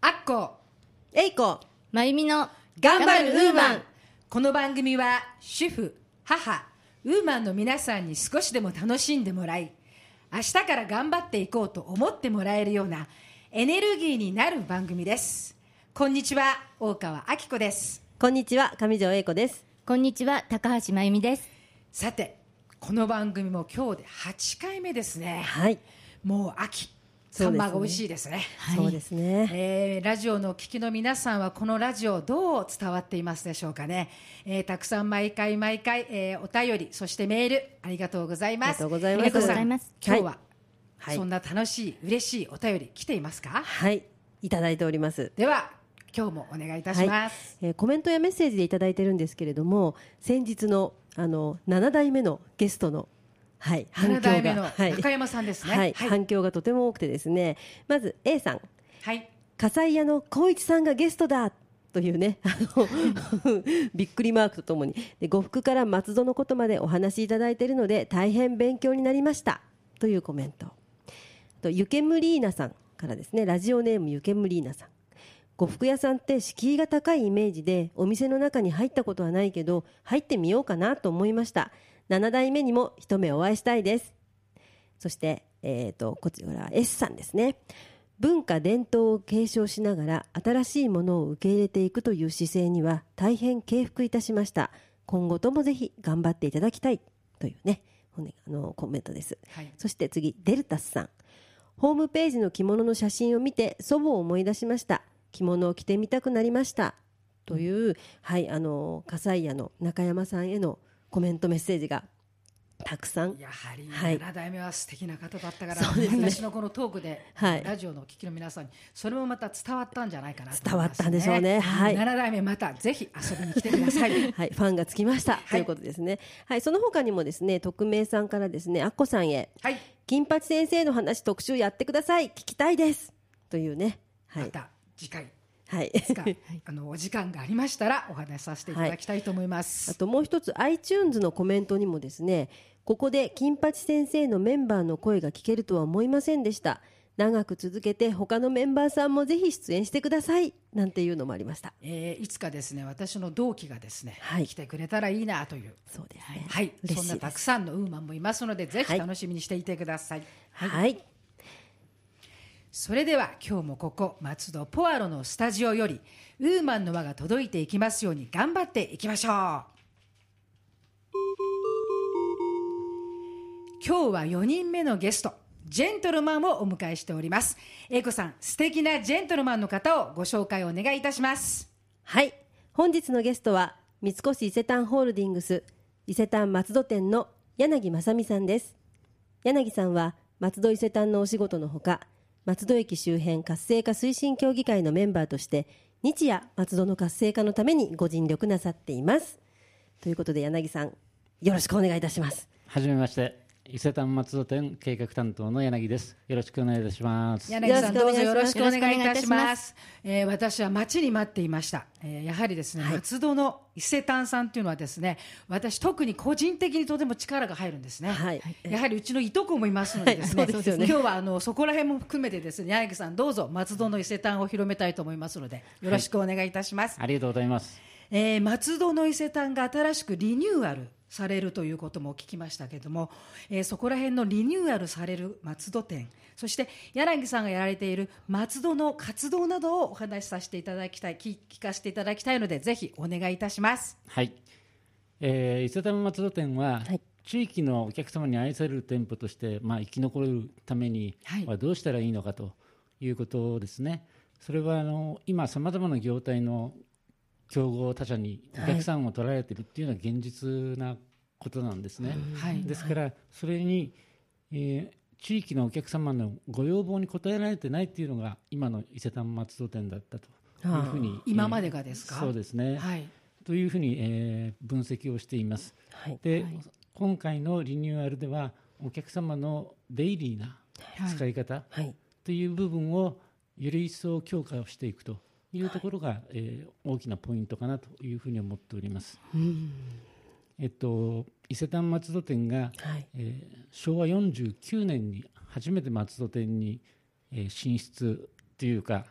アッコえいこまゆみの頑張るウーマン。この番組は主婦母ウーマンの皆さんに少しでも楽しんでもらい明日から頑張っていこうと思ってもらえるようなエネルギーになる番組です。こんにちは大川明子です。こんにちは上条英子です。こんにちは高橋まゆみです。さてこの番組も今日で8回目ですね。はい。もう秋。サンマが美味しいですね。はい。そうですね。えーラジオの聞きの皆さんはこのラジオどう伝わっていますでしょうかね、えーたくさん毎回毎回、えーお便りそしてメールありがとうございます。ありがとうございます。今日は、はい。そんな楽しい嬉しいお便り来ていますか？はい。いただいております。では今日もお願いいたします、えーコメントやメッセージでいただいてるんですけれども先日のあの7代目のゲストのはい反響7代目のがはい。中山さんですね。はい、はい。反響がとても多くてですねまず A さん。はい。火災屋の光一さんがゲストだというねあの びっくりマークとともに。で呉服から松戸のことまでお話しいただいているので大変勉強になりました。というコメント。とユケムリーナさんからですねラジオネームユケムリーナさん呉服屋さんって敷居が高いイメージでお店の中に入ったことはないけど入ってみようかなと思いました。7代目にも一目お会いしたいです。そして、えー、とこちら S さんですね。文化伝統を継承しながら新しいものを受け入れていくという姿勢には大変敬服いたしました。今後ともぜひ頑張っていただきたい。というねあのコメントです。はい。そして次デルタスさん。ホームページの着物の写真を見て祖母を思い出しました着物を着てみたくなりました。という、はいあの笠井屋の中山さんへのコメントメッセージがたくさん。やはりはい。7代目は素敵な方だったから、そうですね。私のこのトークで、はい。ラジオのお聞きの皆さんにそれもまた伝わったんじゃないかなと伝わったんでしょうね。はい。7代目またぜひ遊びに来てください。はい、ファンがつきました、ということですね。はい、その他にもですね、匿名さんからですね、アッコさんへ、はい。金八先生の話特集やってください、聞きたいです。というね。はい。また次回。はい。いつか。あのお時間がありましたらお話しさせていただきたいと思います、あともう一つ iTunes のコメントにもですねここで金八先生のメンバーの声が聞けるとは思いませんでした。長く続けて他のメンバーさんもぜひ出演してください。なんていうのもありました。えーいつかですね私の同期がですね、はい。来てくれたらいいなという。そうですね。はい。そんなたくさんのウーマンもいますのでぜひはい。楽しみにしていてください、はい、それでは今日もここ松戸ポアロのスタジオよりウーマンの輪が届いていきますように頑張っていきましょう。今日は4人目のゲストジェントルマンをお迎えしております。英子さん素敵なジェントルマンの方をご紹介お願いいたします。はい、本日のゲストは三越伊勢丹ホールディングス伊勢丹松戸店の柳正美さんです。柳さんは松戸伊勢丹のお仕事のほか松戸駅周辺活性化推進協議会のメンバーとして日夜松戸の活性化のためにご尽力なさっています。ということで柳さんよろしくお願いいたします。はじめまして。伊勢丹松戸店計画担当の柳です。よろしくお願いいたします。柳さんどうぞよろしくお願いいたしまます。えー私は待ちに待っていました、えーやはりですね、松戸の伊勢丹さんというのはですね私特に個人的にとても力が入るんですね、はい。やはりうちのいとこもいますのでですね、はい。すよね。今日はあのそこら辺も含めてですね柳さんどうぞ松戸の伊勢丹を広めたいと思いますのでよろしくお願いいたします、ありがとうございます。えー松戸の伊勢丹が新しくリニューアルされるということも聞きましたけれども、えーそこら辺のリニューアルされる松戸店そして柳さんがやられている松戸の活動などをお話しさせていただきたい聞聞かせていただきたいのでぜひお願いいたします。はい、えー伊勢丹松戸店は、はい。地域のお客様に愛される店舗として、まあ、生き残るためにはい。はどうしたらいいのかということですね、それはあの今さまざまな業態の競合他社にお客さんを取られているっていうのは現実なことなんですね、はい。ですからそれに、えー地域のお客様のご要望に応えられてないっていうのが今の伊勢丹松戸店だったというふうに今までがですか？そうですね、はい。というふうに、えー分析をしています。はい。で、今回のリニューアルではお客様のデイリーな使い方はい。という部分をより一層強化をしていくというところが、えー大きなポイントかなというふうに思っております。えっと、伊勢丹松戸店が、はい。えー昭和49年に初めて松戸店に、えー進出というか、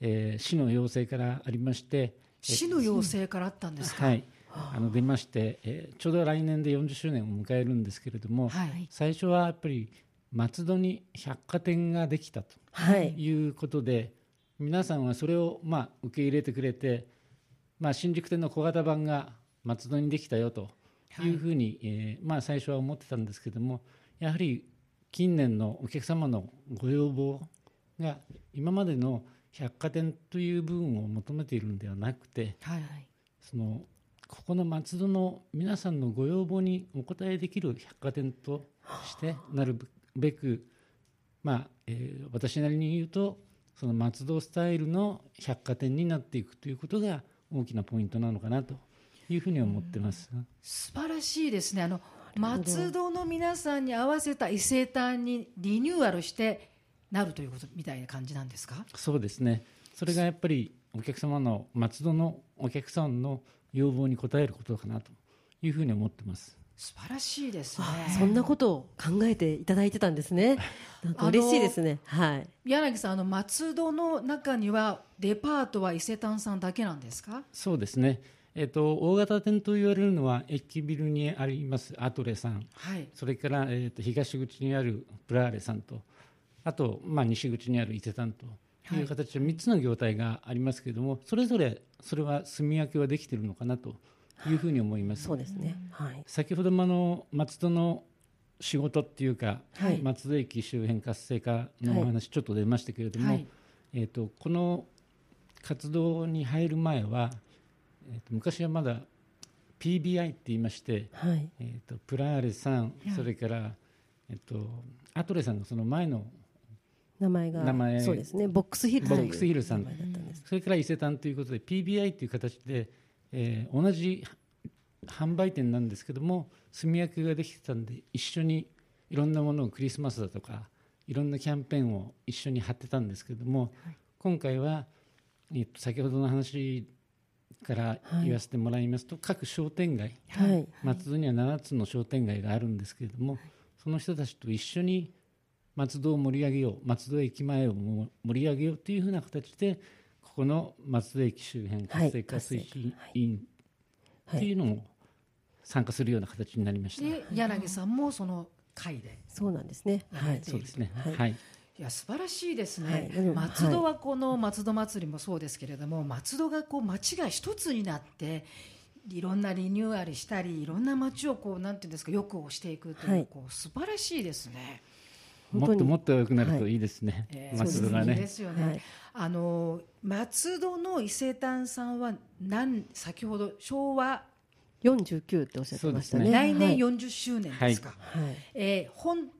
えー市の要請からありまして、市の要請からあったんですか？はい、あ。の出まして、えーちょうど来年で40周年を迎えるんですけれども、はい。最初はやっぱり松戸に百貨店ができたとはい。いうことで、皆さんはそれをまあ受け入れてくれて、まあ、新宿店の小型版が松戸にできたよというふうに、えーまあ、最初は思ってたんですけどもやはり近年のお客様のご要望が今までの百貨店という部分を求めているのではなくてはい。そのここの松戸の皆さんのご要望にお応えできる百貨店としてなるべく、まあえー私なりに言うとその松戸スタイルの百貨店になっていくということが大きなポイントなのかなというふうに思ってます。素晴らしいですね。あの松戸の皆さんに合わせた伊勢丹にリニューアルしてなるということみたいな感じなんですか？そうですねそれがやっぱりお客様の松戸のお客さんの要望に応えることかなというふうに思ってます。素晴らしいですね。そんなことを考えていただいてたんですね。なんか嬉しいですね。はい。柳さんあの松戸の中にはデパートは伊勢丹さんだけなんですか？そうですね、えっと大型店と言われるのは駅ビルにありますアトレさんはい。それから、えー、と東口にあるプラーレさんとあと、まあ、西口にある伊勢丹という形で3つの業態がありますけれども、それぞれそれは住み分けはできているのかなというふうに思います。そうですね。はい。先ほどもあの松戸の仕事っていうか、はい松戸駅周辺活性化のお話ちょっと出ましたけれども、はいえー、とこの活動に入る前は、えー、と昔はまだ PBI って言いまして、はい。えー、とプラーレさん、それから、えー、とアトレさんがその前の名前が名前そうですね。ボックスヒルボックスヒルさん。それから伊勢丹ということで PBI という形で、えー同じ販売店なんですけども住み分けができてたんで一緒にいろんなものをクリスマスだとかいろんなキャンペーンを一緒に貼ってたんですけども、今回は、えっと先ほどの話から言わせてもらいますと、各商店街はい。松戸には7つの商店街があるんですけれども、その人たちと一緒に松戸を盛り上げよう松戸駅前をも盛り上げようというふうな形でここの松戸駅周辺活性化推進委員っていうのも参加するような形になりました、で柳さんもその会で。そうなんですね。はい。そうですねはいはい、いや素晴らしいですね、はい。うん松戸はこの松戸祭りもそうですけれども、松戸がこう町が一つになっていろんなリニューアルしたりいろんな町をこうなんていうんですかよくをしていくという,、はい。こう素晴らしいですね。もっともっと良くなるといいですね、えー松戸がそうでね。すよね、はい。あの松戸の伊勢丹さんはなん先ほど昭和、49っておっしゃってましたね。ね。来年はい。40周年ですか、はい。えー本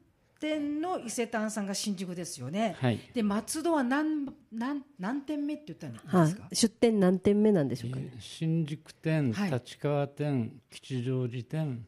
店の伊勢丹さんが新宿ですよね、はいで松戸は何何何店目って言ったらいいですか、。出店何店目なんでしょうかね？えー新宿店、はい立川店吉祥寺店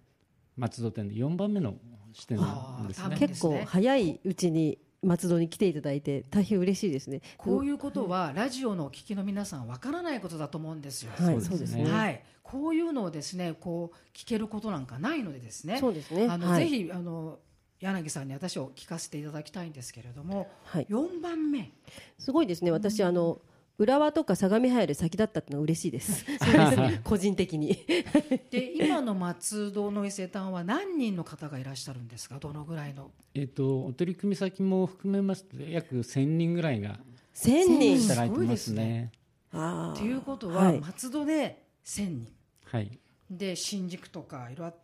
松戸店で4番目の支店なんですね結構早いうちに松戸に来ていただいて大変嬉しいですね。こういうことはラジオのお聞きの皆さんわからないことだと思うんですよ。はい、そううですすね。はい、こういうのをですね、こう聞けることなんかないのでですね。そうですねあの、はいぜひあの柳さんに私を聞かせていただきたいんですけれども、はい4番目。すごいですね。私、あの浦和とか相模原より先だったってのは嬉しいです。個人的に。で今の松戸の伊勢丹は何人の方がいらっしゃるんですか？どのぐらいの？えっとお取り組み先も含めますと約1000人ぐらいが千人。す働いてまごいですすねね。ああ。ということは、はい松戸で1000人はい、で新宿とかいろいろ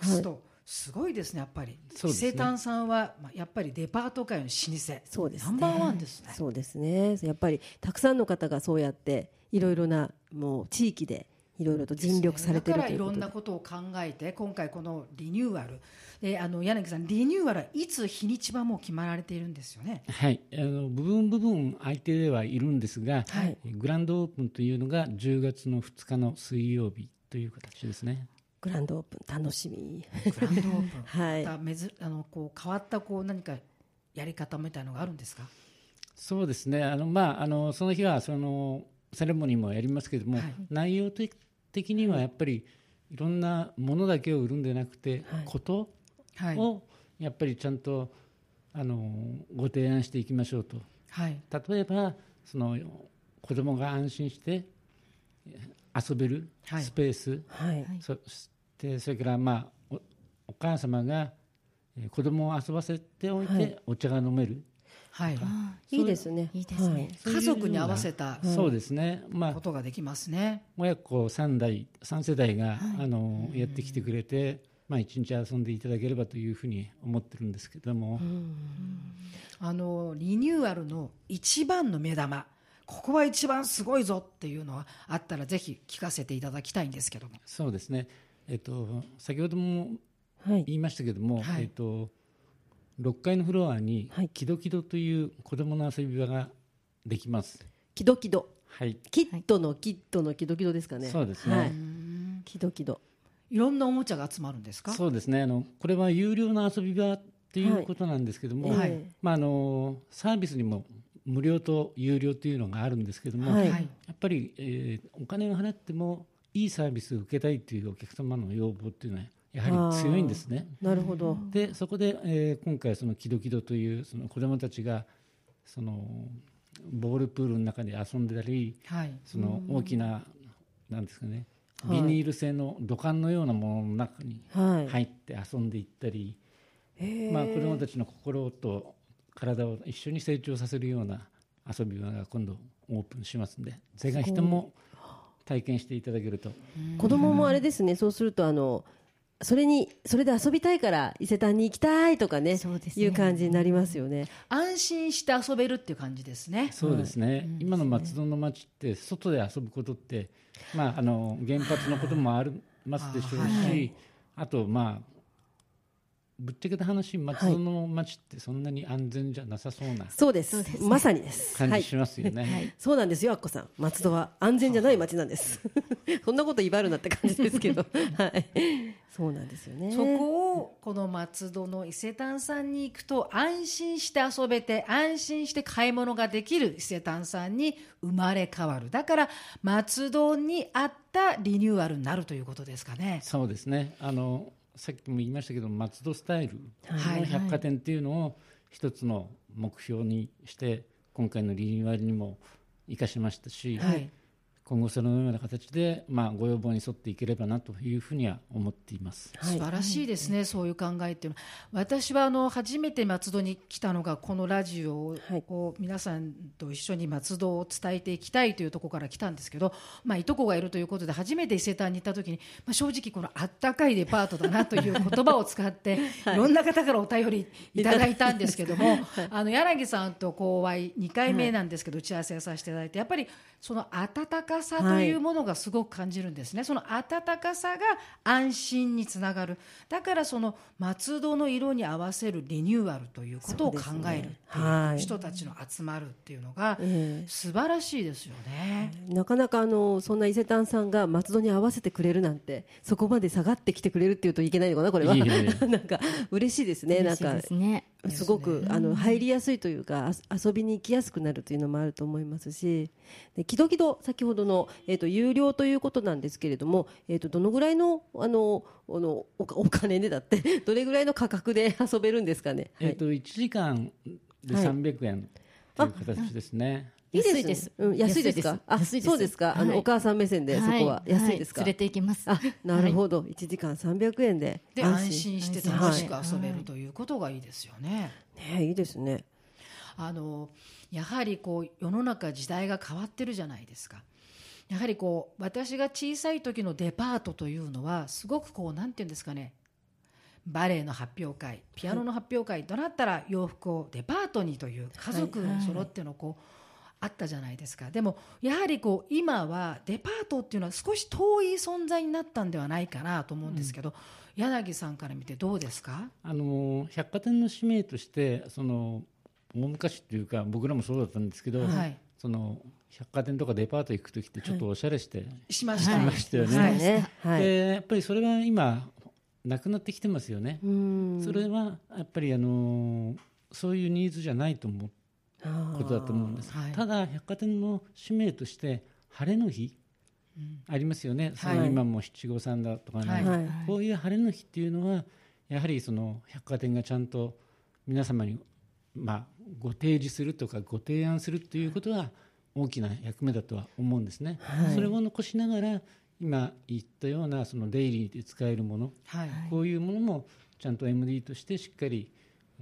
足すと、すごいですねやっぱり。伊勢丹さんはまあやっぱりデパート界の老舗。そうですね。ナンバーワンですね。そうですね。やっぱりたくさんの方がそうやっていろいろなもう地域でいろいろと尽力されてるだからいろということで。んなことを考えて今回このリニューアルであの柳さんリニューアルはいつ日にちはもう決まられているんですよね。はい、あの部分部分空いてではいるんですが、はいグランドオープンというのが10月の2日の水曜日という形ですね。グランドオープン楽しみ。グランドオープン。はいまためずあのこう変わったこう何かやり方みたいなのがあるんですか？そうですね。あのまああのその日はそのセレモニーもやりますけれども、はい内容的にはやっぱりいろんなものだけを売るんでなくて、はいことはい。をやっぱりちゃんとあのご提案していきましょうとはい例えばその子供が安心してえ遊べるはいスペース、はいそしてそれから、まあ、おお母様がえー子供を遊ばせておいはい。てお茶が飲める、はい。いいですね。いいですね。家族に合わせたそうですね、まあ、ことができますね。親子3代3世代が、あのやってきてくれて、まあ、一日遊んでいただければというふうに思ってるんですけども、あのリニューアルの一番の目玉。ここは一番すごいぞっていうのはあったらぜひ聞かせていただきたいんですけども。そうですね、えっと、先ほどもはい。言いましたけども、はい。えっと、6階のフロアにはい。キドキドという子供の遊び場ができます。キドキド。はい、キットのキットのキドキドですかね。そうですね。はい。キドキド。いろんなおもちゃが集まるんですか？そうですね。あのこれは有料の遊び場っていうことなんですけども、はい。はい。まあ、あのサービスにも無料と有料というのがあるんですけども、はい。やっぱり、えーお金を払ってもいいサービスを受けたいというお客様の要望っていうのはやはり強いんですね。なるほど。でそこで、えー今回そのキドキドというその子どもたちがそのボールプールの中で遊んでたりはい。その大きななんですかねはい。ビニール製の土管のようなものの中にはい。入って遊んでいったり、へー。まあ、子どもたちの心と体を一緒に成長させるような遊び場が今度オープンしますんでぜひとも体験していただけると。子供もあれですね。そうするとあのそれにそれで遊びたいから伊勢丹に行きたいとかねそうですね。いう感じになりますよね。安心して遊べるっていう感じですね。そうですね、今の松戸の町って外で遊ぶことって、まあ、あの原発のこともありますでしょうしあとまあぶっちゃけた話松戸の町ってそんなに安全じゃなさそうなそうです。まさにです。はい感じしますよね。そうなんですよアッコさん。松戸は安全じゃない町なんです。そんなこと威張るなって感じですけど。はい。そうなんですよね。そこをこの松戸の伊勢丹さんに行くと安心して遊べて安心して買い物ができる伊勢丹さんに生まれ変わる。だから松戸にあったリニューアルになるということですかね。そうですね。あのさっきも言いましたけど松戸スタイルはい。の百貨店っていうのを一つの目標にして今回のリニューアルにも生かしましたし、はい今後そのような形で、まあ、ご要望に沿っていければなというふうには思っています。素晴らしいですね、そういう考えっていうの。は私はあの初めて松戸に来たのがこのラジオはい。を皆さんと一緒に松戸を伝えていきたいというところから来たんですけど、まあ、いとこがいるということで初めて伊勢丹に行った時に、まあ、正直このあったかいデパートだなという言葉を使って、い、ろんな方からお便りいただいたんですけども、あの柳さんと講話2回目なんですけど、打ち合わせをさせていただいてやっぱりその温かさとい。うものがすごく感じるんですね、その温かさが安心につながる。だからその松戸の色に合わせるリニューアルということを考えるってはい。人たちの集まるっていうのがええ。素晴らしいですよね。なかなかあのそんな伊勢丹さんが松戸に合わせてくれるなんてそこまで下がってきてくれるっていうといけないのかなこれは。いえいえ。なんか嬉しいですね。なん嬉しいかですね。すごくあの入りやすいというかあ遊びに行きやすくなるというのもあると思いますし。でキドキド先ほどの、えー、と有料ということなんですけれども、えー、とどのぐらいのあのあのお お金でだってどれぐらいの価格で 遊べるんですかね？えっと1時間ではい。300円という形ですね。いいです。安いです。うん、安いですか？あ安いです。そうですか、あのはい。お母さん目線でそこは安いですか、連れて行きます。あなるほど、1時間300円でで安心。して楽しくは遊べるということがいいですよね。い。ねいいですね。あのやはりこう世の中時代が変わってるじゃないですか。やはりこう私が小さい時のデパートというのはすごくこうなんていうんですかね。バレエの発表会ピアノの発表会となったら洋服をデパートにという家族揃ってのこう、あったじゃないですか。でもやはりこう今はデパートっていうのは少し遠い存在になったんではないかなと思うんですけど、柳さんから見てどうですか？あの百貨店の使命としてその大昔っていうか僕らもそうだったんですけど、はい。その百貨店とかデパート行く時ってちょっとおしゃれして、しました、しましたよね。はいね。はい、でやっぱりそれは今なくなってきてますよね。うん。それはやっぱりあのそういうニーズじゃないと思うことだと思うんです、はい。ただ百貨店の使命として晴れの日、ありますよね、その今も七五三だとかね、はい。はい。こういう晴れの日っていうのはやはりその百貨店がちゃんと皆様にまあ、ご提示するとかご提案するということが大きな役目だとは思うんですね。それを残しながら今言ったようなそのデイリーで使えるもの、はいこういうものもちゃんと MD としてしっかり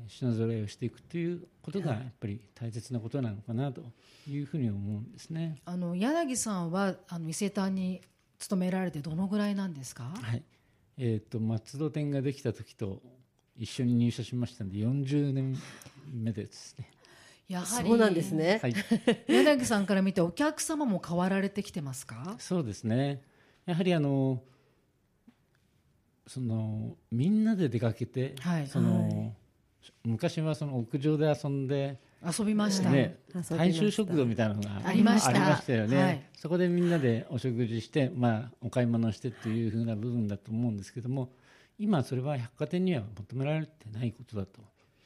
品揃えをしていくということがやっぱり大切なことなのかなというふうに思うんですね。あの柳さんはあの伊勢丹に勤められてどのぐらいなんですか？はいえー、と松戸店ができた時と一緒に入社しましたので40年目ですね。やはり。そうなんですね。はい、柳さんから見てお客様も変わられてきてますか？そうですね。やはりあのそのみんなで出かけて、はい。その昔はその屋上で遊んで、遊びました、ね大衆食堂みたいなのがありました。ありましたよね、はい。そこでみんなでお食事して、まあ、お買い物してっていうふうな部分だと思うんですけども今それは百貨店には求められてないことだと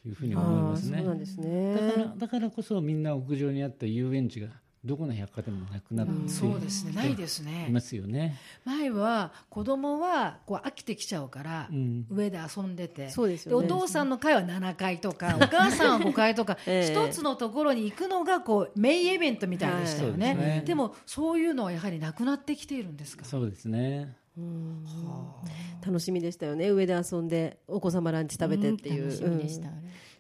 いうふうに思いますね。そうなんですね。だからだからこそみんな屋上にあった遊園地がどこの百貨店もなくなってうん。そうですね。ないですいねますよね。前は子供はこう飽きてきちゃうから、うん。上で遊んでて。そうですよね。お父さんの会は7階とかお母さんは5階とか ええ。一つのところに行くのがこうメインイベントみたいでしたよね,、はいですね。でもそういうのはやはりなくなってきているんですか？そうですね。楽しみでしたよね。上で遊んでお子様ランチ食べてっていう。楽しみでした、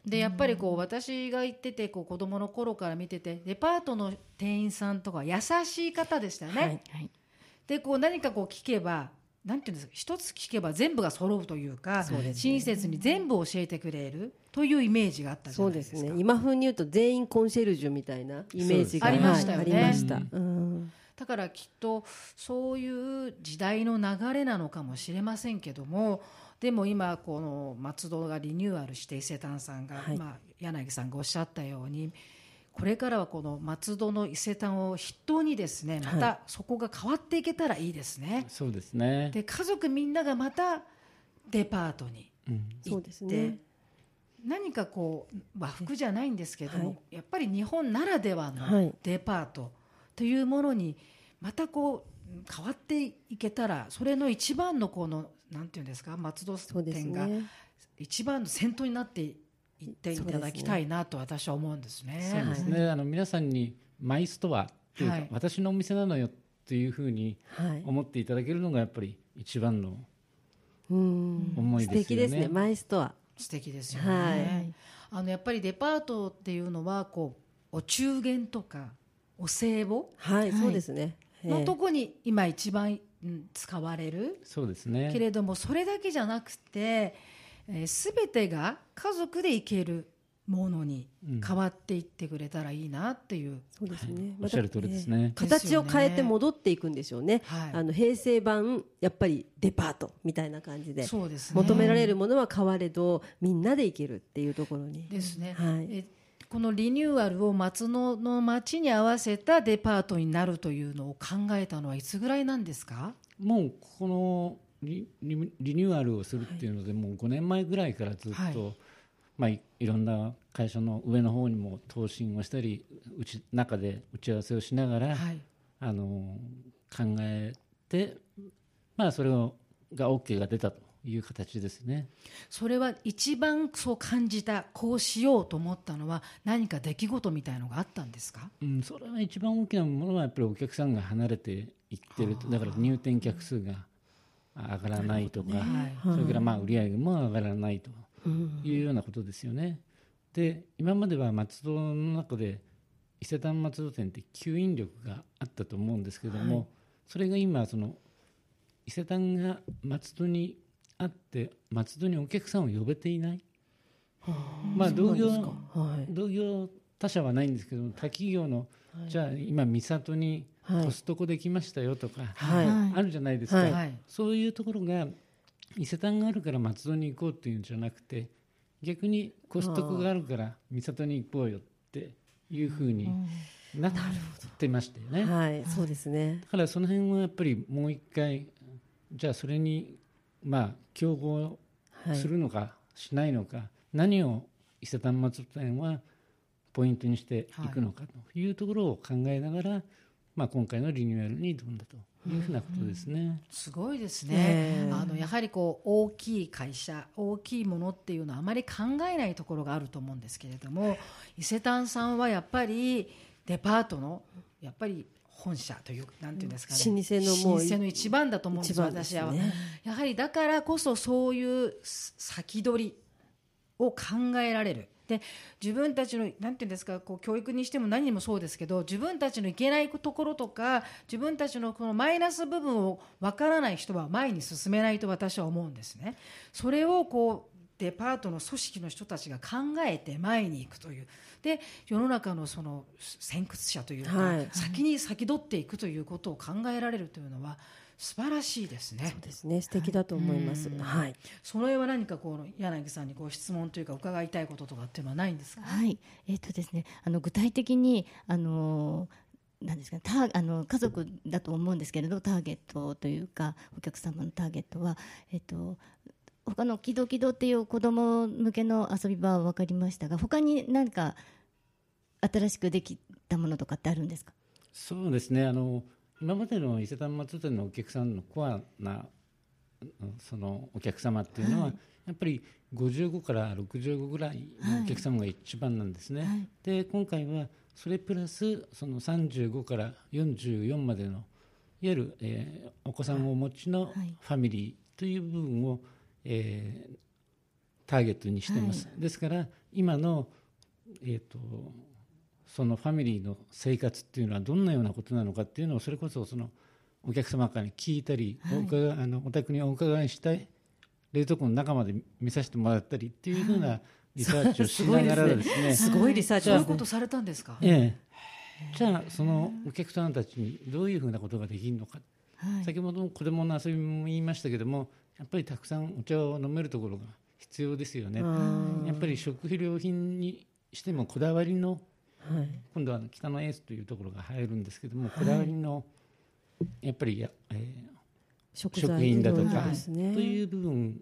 でやっぱりこう私が行っててこう子供の頃から見ててデパートの店員さんとか優しい方でしたよね、はいはい。でこう何かこう聞けばなんていうんですか一つ聞けば全部が揃うというか親切に全部教えてくれるというイメージがあったじゃそうないでか。ですすね。今風に言うと全員コンシェルジュみたいなイメージがありましたよね。はいありました。うんうんだからきっとそういう時代の流れなのかもしれませんけどもでも今この松戸がリニューアルして伊勢丹さんが、はいまあ、柳さんがおっしゃったようにこれからはこの松戸の伊勢丹を筆頭にですねまはたそこが変わっていけたらいいですね。そうですね。で家族みんながまたデパートにうん、そうですね。何かこう和服じゃないんですけども、はいやっぱり日本ならでははのいデパートというものにまたこう変わっていけたらそれの一番のこのなんていうんですか松戸店がね。一番の先頭になっていっていただきたいなと私は思うんですね。そうですね。あの皆さんにマイストアっていうか、はい私のお店なのよっていうふうにはい。思っていただけるのがやっぱり一番のうん素思いですよね。敵ですね。マイストア。素敵ですよね、はいあのやっぱりデパートっていうのはこうお中元とかお歳暮？はい、そうですね。のえ。えとこに今一番うん使われる？そうですね。けれどもそれだけじゃなくて、えー、全てが家族で行けるものにうん。変わっていってくれたらいいなっていう、そうですね。おっしゃる通りですね。形を変えて戻っていくんでしょうね。はいあの平成版やっぱりデパートみたいな感じで。そうですね。求められるものは変われどみんなで行けるっていうところに。ですね、はい。えこのリニューアルを松野の街に合わせたデパートになるというのを考えたのはいつぐらいなんですか？もうこのリニューアルをするっていうので、もう5年前ぐらいからずっと、はい。まあ、いいろんな会社の上の方にも答申をしたりうち中で打ち合わせをしながら、はい。あの考えて、まあ、それをが OK が出たという形ですね。それは一番そう感じたこうしようと思ったのは何か出来事みたいのがあったんですか？うん、それは一番大きなものはやっぱりお客さんが離れていってると。だから入店客数が上がらないとか、はい。それからまあ売り上げも上がらないというようなことですよね。で今までは松戸の中で伊勢丹松戸店って吸引力があったと思うんですけども、それが今その伊勢丹が松戸にあって松戸にお客さんを呼べていない。まあ同業はい。同業他社はないんですけど他企業の、じゃあ今三郷にはい。コストコできましたよとか、はい。あるじゃないですか、はい。はい。そういうところが伊勢丹があるから松戸に行こうっていうんじゃなくて逆にコストコがあるから三郷に行こうよっていうふうになってましたよね。はい。そうですね。だからその辺はやっぱりもう一回じゃあそれにまあ競合はいするのかしないのか、何を伊勢丹松戸店はポイントにしていくのかというところを考えながら、まあ、今回のリニューアルに挑んだというふうなことですね。すごいですね。あのやはりこう大きい会社、大きいものっていうのはあまり考えないところがあると思うんですけれども、伊勢丹さんはやっぱりデパートのやっぱり本社というなんていうんですかね。老舗のもう老舗の一番だと思うんです。ね私はやはりだからこそそういう先取りを考えられる。で自分たちのなんていうんですかこう教育にしても何にもそうですけど自分たちのいけないところとか自分たちのこのマイナス部分をわからない人は前に進めないと私は思うんですね。それをこうデパートの組織の人たちが考えて前に行くという。で世の中のその先駆者というか、はい。先に先取っていくということを考えられるというのは素晴らしいですね。そうですね。素敵だと思います、うん。はい。それは何かこう柳さんにご質問というか伺いたいこととかっていうのはないんですか？はい、えっ、とですね、あの具体的にあのなんですかタあの家族だと思うんですけれどターゲットというかお客様のターゲットはえっ、と他のキドキドっていう子供向けの遊び場は分かりましたが他に何か新しくできたものとかってあるんですか？そうですね。あの今までの伊勢丹松店のお客さんのコアなうんそのお客様っていうのは、やっぱり55から65ぐらいのお客様が一番なんですね、はい。で今回はそれプラスその35から44までのいわゆる、えーお子さんをお持ちのはいファミリーという部分を、えーターゲットにしてます、ですから今の、えー、とそのファミリーの生活っていうのはどんなようなことなのかっていうのをそれこそそのお客様から聞いたり、お伺いあのお宅にお伺いしたい冷凍庫の中まで見させてもらったりっていうふうなリサーチをしながらですね。すごいリサーチ。そういうことされたんですか？ええ、じゃあそのお客さんたちにどういうふうなことができるのか、はい。先ほどの子どもの遊びも言いましたけどもやっぱりたくさんお茶を飲めるところが必要ですよね。やっぱり食費料品にしてもこだわりのはい。今度は北のエースというところが入るんですけども、こだわりのやっぱりや、えー食品だとか、ですね。という部分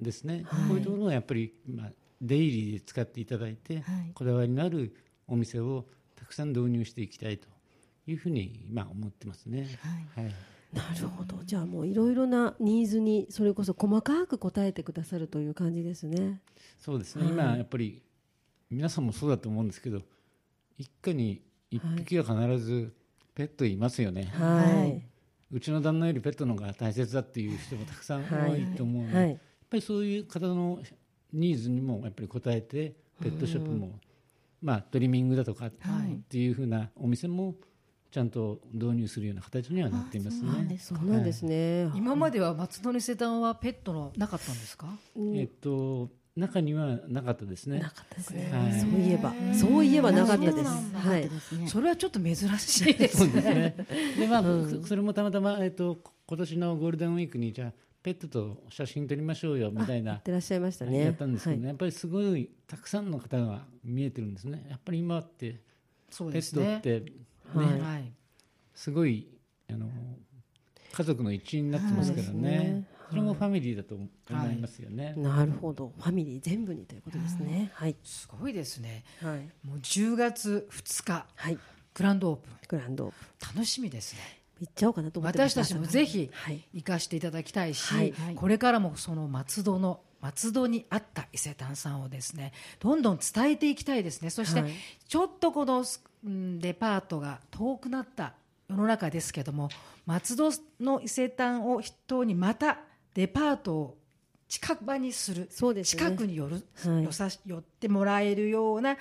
ですね、こういうところをやっぱり、まあ、デイリーで使っていただいて、はい。こだわりのあるお店をたくさん導入していきたいというふうに、まあ、思ってますね。はいなるほど。じゃあもういろいろなニーズにそれこそ細かく答えてくださるという感じですね。そうですね、今やっぱり皆さんもそうだと思うんですけど一家に一匹は必ずペットいますよね、はい、うちの旦那よりペットの方が大切だっていう人もたくさん多いと思うので、はい。やっぱりそういう方のニーズにもやっぱり応えてペットショップも、まあ、トリミングだとかっていうふうなお店もちゃんと導入するような形にはなっていますね。そうなんですね、今までは松戸の伊勢丹はペットのなかったんですか？えっと中にはなかったですね。なかったですね、はいそういえばそういえばなかったですはいそれはちょっと珍しいですそうですね。ね。でまあ、そそれもたまたまえっと今年のゴールデンウィークにじゃあペットと写真撮りましょうよみたいなやってらっしゃいましたねやったんですけどね、はいやっぱりすごいたくさんの方が見えてるんですね。やっぱり今ってそうペですねットっ。て、ね。はい。はい。すごいあの家族の一員になってますからはい。ね。それもファミリーだと思いますよね。なるほど。ファミリー全部にということですね。はい。すごいですね。はい。もう10月2日。はい。グランドオープン。グランドオープン。楽しみですね。行っちゃおうかなと思ってました私たちもぜひはい。行かしていただきたいし、はい。はい。これからもその松戸の松戸にあった伊勢丹さんをですねどんどん伝えていきたいですね。そしてはい。ちょっとこのうんデパートが遠くなった世の中ですけども松戸の伊勢丹を筆頭にまたデパートを近場にするそうですね近くに寄る、はい寄さ寄ってもらえるような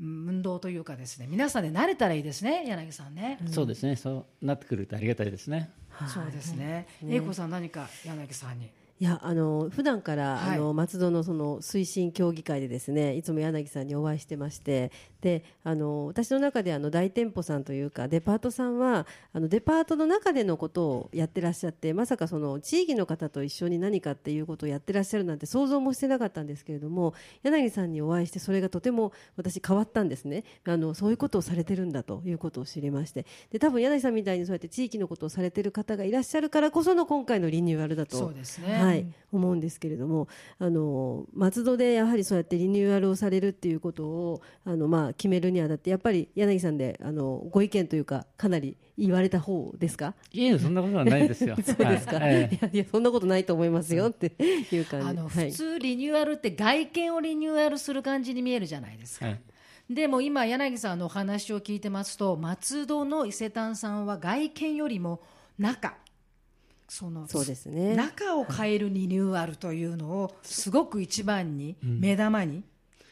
うん運動というかですね皆さんで慣れたらいいですね柳さんね。そうですね。そうなってくるとありがたいですね。そうですね。ね英子さん何か柳さんに。いやあの普段から、はい。あの松戸のその推進協議会でですねいつも柳さんにお会いしてましてであの私の中であの大店舗さんというかデパートさんはあのデパートの中でのことをやってらっしゃってまさかその地域の方と一緒に何かっていうことをやってらっしゃるなんて想像もしてなかったんですけれども柳さんにお会いしてそれがとても私変わったんですね。あのそういうことをされてるんだということを知りまして。で多分柳さんみたいにそうやって地域のことをされてる方がいらっしゃるからこその今回のリニューアルだとそうですね。はい、思うんですけれどもあの松戸でやはりそうやってリニューアルをされるっていうことをあの、まあ、決めるにあたってやっぱり柳さんであのご意見というかかなり言われた方ですか？いえそんなことはないですよ。そうですか、はい。ええいやいやそんなことないと思いますよっていう感じ。あのはい。普通リニューアルって外見をリニューアルする感じに見えるじゃないですか、はい。でも今柳さんのお話を聞いてますと松戸の伊勢丹さんは外見よりも中そのそうですね。中を変えるリニューアルというのをすごく一番に目玉に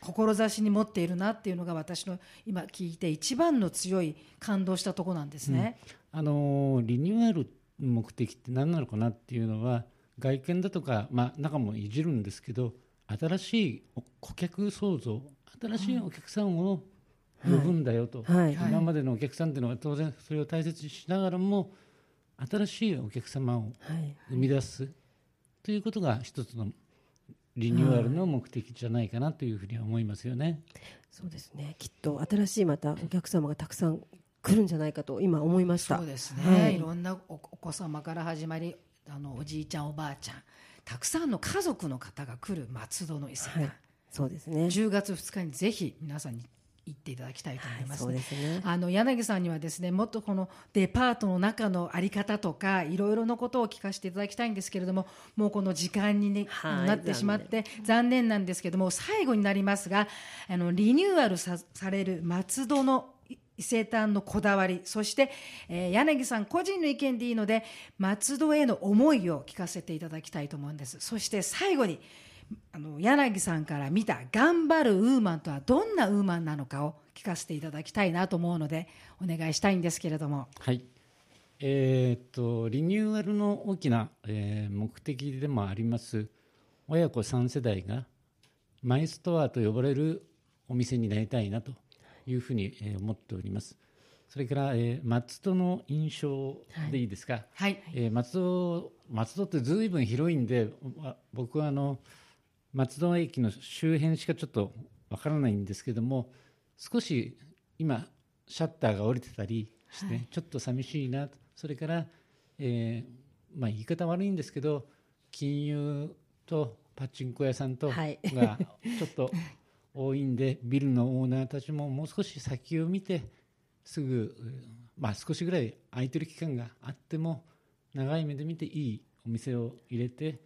志に持っているなっていうのが私の今聞いて一番の強い感動したところなんですね。あのリニューアルの目的って何なのかなっていうのは外見だとか、まあ、中もいじるんですけど新しい顧客創造新しいお客さんを呼ぶんだよと、はい。はい。今までのお客さんっていうのは当然それを大切にしながらも新しいお客様をはい。生み出すということが一つのリニューアルの目的じゃないかなというふうには思いますよね。そうですね。きっと新しいまたお客様がたくさん来るんじゃないかと今思いました。そうですね、はい。い、ろんなおお子様から始まりあのおじいちゃんおばあちゃんたくさんの家族の方が来る松戸の伊勢丹、はい。そうですね。10月2日にぜひ皆さんに行っていただきたいと思います、そうですね。あの柳さんにはですねもっとこのデパートの中のあり方とかいろいろなことを聞かせていただきたいんですけれどももうこの時間に、ねはいなってしまって残念なんですけども最後になりますがあのリニューアルさされる松戸の伊勢丹のこだわりそして、えー柳さん個人の意見でいいので松戸への思いを聞かせていただきたいと思うんです。そして最後にあの柳さんから見た頑張るウーマンとはどんなウーマンなのかを聞かせていただきたいなと思うのでお願いしたいんですけれども。はい。えーっとリニューアルの大きな、えー目的でもあります親子3世代がマイストアと呼ばれるお店になりたいなというふうに、えー思っております。それから、えー松戸の印象でいいですか、はい。えー松戸松戸ってずいぶん広いんでわ僕はあの松戸駅の周辺しかちょっとわからないんですけども少し今シャッターが降りてたりして、ちょっと寂しいなとそれから、えーまあ、言い方悪いんですけど金融とパチンコ屋さんとがはい。ちょっと多いんで ビルのオーナーたちももう少し先を見てすぐ、まあ、少しぐらい空いてる期間があっても長い目で見ていいお店を入れて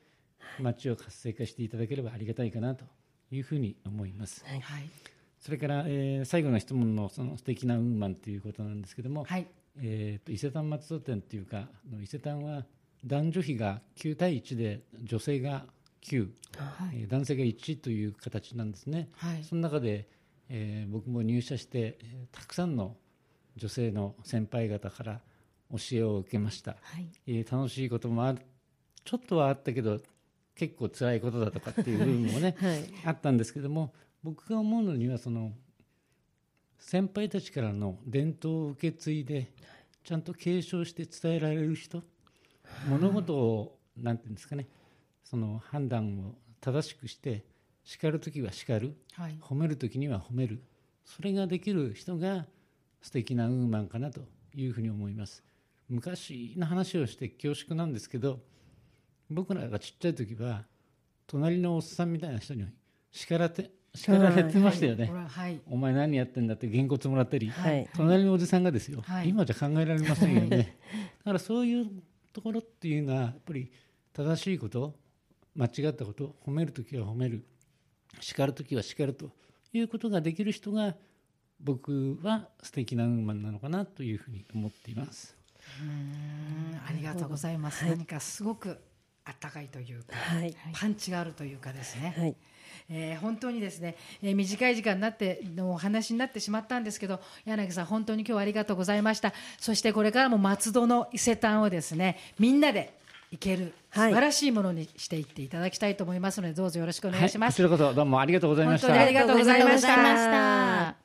街を活性化していただければありがたいかなというふうに思います。はい。それから、えー最後の質問のその素敵なウーマンということなんですけども、はい。えーと伊勢丹松戸店というか伊勢丹は男女比が9対1で女性が9、えー男性が1という形なんですね。はい。その中で、えー僕も入社して、えーたくさんの女性の先輩方から教えを受けました、はい。えー楽しいこともあるちょっとはあったけど結構辛いことだとかっていう部分もね、はい。あったんですけども僕が思うのにはその先輩たちからの伝統を受け継いでちゃんと継承して伝えられる人物事をなんていうんですかねその判断を正しくして叱る時は叱るはい。褒める時には褒めるそれができる人が素敵なウーマンかなというふうに思います。昔の話をして恐縮なんですけど僕らがちっちゃい時は隣のおっさんみたいな人に叱らて叱られてましたよね、ははい。お前何やってんだってげんこつもらったり、はい。隣のおじさんがですよ、はい。今じゃ考えられませんよね。だからそういうところっていうのはやっぱり正しいこと間違ったこと褒めるときは褒める。叱るときは叱るということができる人が僕は素敵なウーマンなのかなというふうに思っています。うん。ありがとうございます、何かすごくあったかいというか、はい。パンチがあるというかですね、はい。えー本当にですね、えー短い時間になってのお話になってしまったんですけど柳さん本当に今日はありがとうございました。そしてこれからも松戸の伊勢丹をですねみんなで行ける素はい。晴らしいものにしていっていただきたいと思いますのでどうぞよろしくお願いします、はい、こちらこそどうもありがとうございました。本当にありがとうございました。ありがとうございました。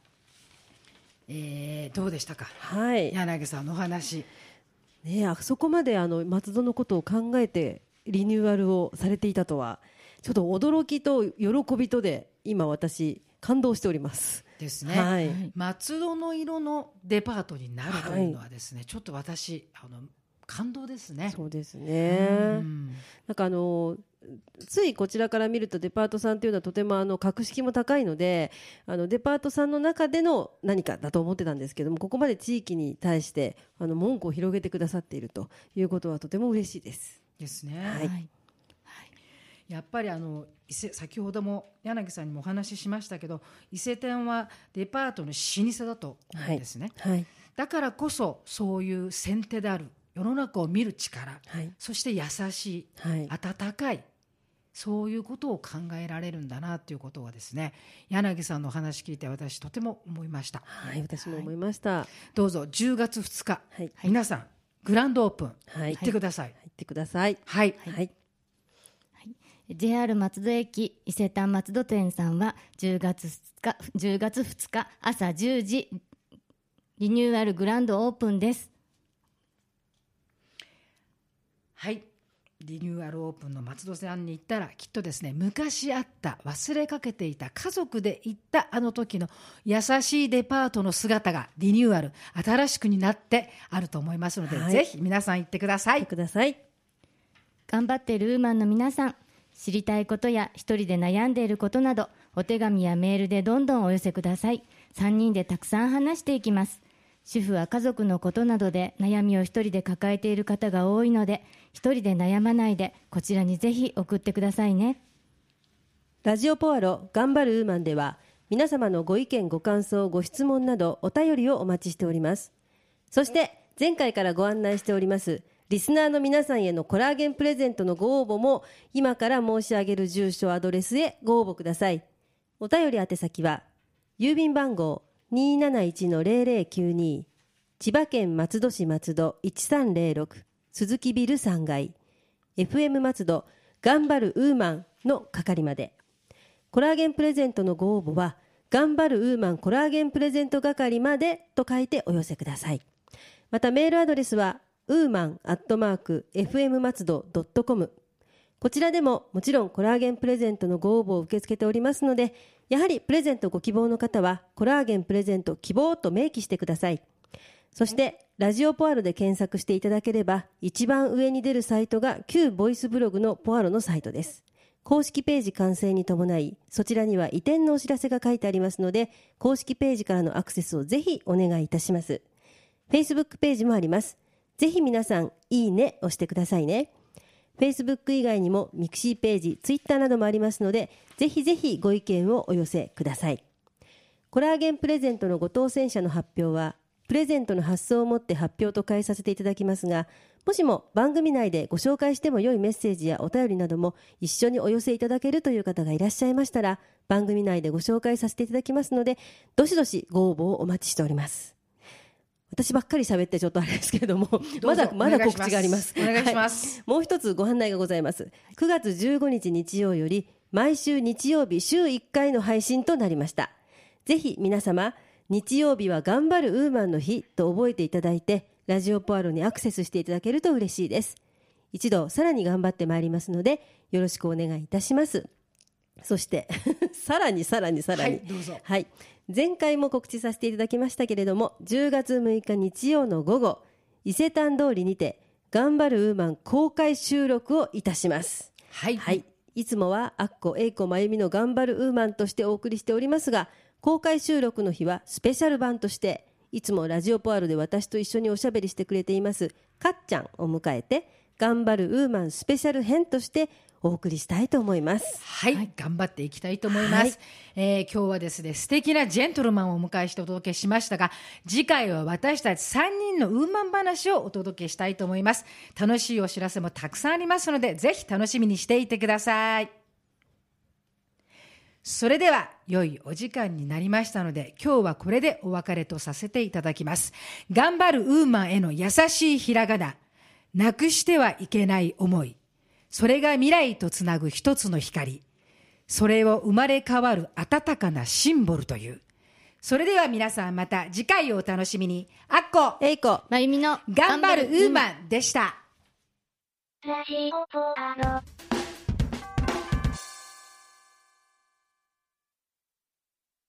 えーどうでしたか？はい。柳さんのお話。ねあそこまであの松戸のことを考えてリニューアルをされていたとはちょっと驚きと喜びとで今私感動しております。ですね、はい松戸の色のデパートになるというのはですね、ちょっと私あの感動ですね。そうですうね。んなんかあのついこちらから見るとデパートさんというのはとてもあの格式も高いのであのデパートさんの中での何かだと思ってたんですけどもここまで地域に対してあの門戸を広げてくださっているということはとても嬉しいです。ですね、はい。はい。やっぱりあの伊勢先ほども柳さんにもお話ししましたけど伊勢店はデパートの老舗だと思うんですね、はい、だからこそそういう先手である世の中を見る力はい、そして優しいはい、温かいそういうことを考えられるんだなということはですね柳さんのお話聞いて私とても思いました。はい、私も思いました。どうぞ10月2日、はい、皆さんグランドオープン。はい、行ってください。入ってください。はい、はい、JR 松戸駅伊勢丹松戸店さんは10月2日 ,10 月2日朝10時リニューアルグランドオープンです。はいリニューアルオープンの松戸さんに行ったらきっとですね昔あった忘れかけていた家族で行ったあの時の優しいデパートの姿がリニューアル。新しくになってあると思いますので、はい。ぜひ皆さん行ってください。入ってください。頑張っているウーマンの皆さん知りたいことや一人で悩んでいることなどお手紙やメールでどんどんお寄せください。3人でたくさん話していきます。主婦は家族のことなどで悩みを一人で抱えている方が多いので一人で悩まないでこちらにぜひ送ってくださいね。ラジオポアロ頑張るウーマンでは皆様のご意見ご感想ご質問などお便りをお待ちしております。そして前回からご案内しておりますリスナーの皆さんへのコラーゲンプレゼントのご応募も今から申し上げる住所アドレスへご応募ください。お便り宛先は郵便番号271-0092千葉県松戸市松戸1306鈴木ビル3階 FM 松戸頑張るウーマンの係まで。コラーゲンプレゼントのご応募は頑張るウーマンコラーゲンプレゼント係までと書いてお寄せください。またメールアドレスはウーマンアットマーク FM 松戸ドットコム。こちらでももちろんコラーゲンプレゼントのご応募を受け付けておりますのでやはりプレゼントご希望の方はコラーゲンプレゼント希望と明記してください。そしてラジオポアロで検索していただければ一番上に出るサイトが旧ボイスブログのポアロのサイトです。公式ページ完成に伴いそちらには移転のお知らせが書いてありますので公式ページからのアクセスをぜひお願いいたします。Facebook ページもあります。ぜひ皆さんいいね押してくださいね。Facebook 以外にもミクシーページ Twitter などもありますのでぜひぜひご意見をお寄せください。コラーゲンプレゼントのご当選者の発表はプレゼントの発送をもって発表と変えさせていただきますがもしも番組内でご紹介しても良いメッセージやお便りなども一緒にお寄せいただけるという方がいらっしゃいましたら番組内でご紹介させていただきますのでどしどしご応募をお待ちしております。私ばっかり喋ってちょっとあれですけれどもまだまだ告知があります。お願いします。はい。もう一つご案内がございます。9月15日日曜より毎週日曜日週1回の配信となりました。ぜひ皆様日曜日は頑張るウーマンの日と覚えていただいてラジオポアロにアクセスしていただけると嬉しいです。一度さらに頑張ってまいりますのでよろしくお願いいたします。そして さらにさらにさらに、はいどうぞ。はい、前回も告知させていただきましたけれども10月6日日曜の午後伊勢丹通りにて「頑張るウーマン」公開収録をいたします。はい、はい、いつもはアッコ、エイコ、まゆみの頑張るウーマンとしてお送りしておりますが公開収録の日はスペシャル版としていつもラジオポアロで私と一緒におしゃべりしてくれていますかっちゃんを迎えて頑張るウーマンスペシャル編としてお送りしたいと思います。はい、頑張っていきたいと思います、えー今日はですね素敵なジェントルマンをお迎えしてお届けしましたが次回は私たち3人のウーマン話をお届けしたいと思います。楽しいお知らせもたくさんありますのでぜひ楽しみにしていてくださいそれでは良いお時間になりましたので今日はこれでお別れとさせていただきます。頑張るウーマンへの優しいひらがな。なくしてはいけない思い。それが未来とつなぐ一つの光。それを生まれ変わる温かなシンボルという。それでは皆さんまた次回をお楽しみに。あっこエイコ。まゆみの。頑張るウーマンでした。ラジオポアロ。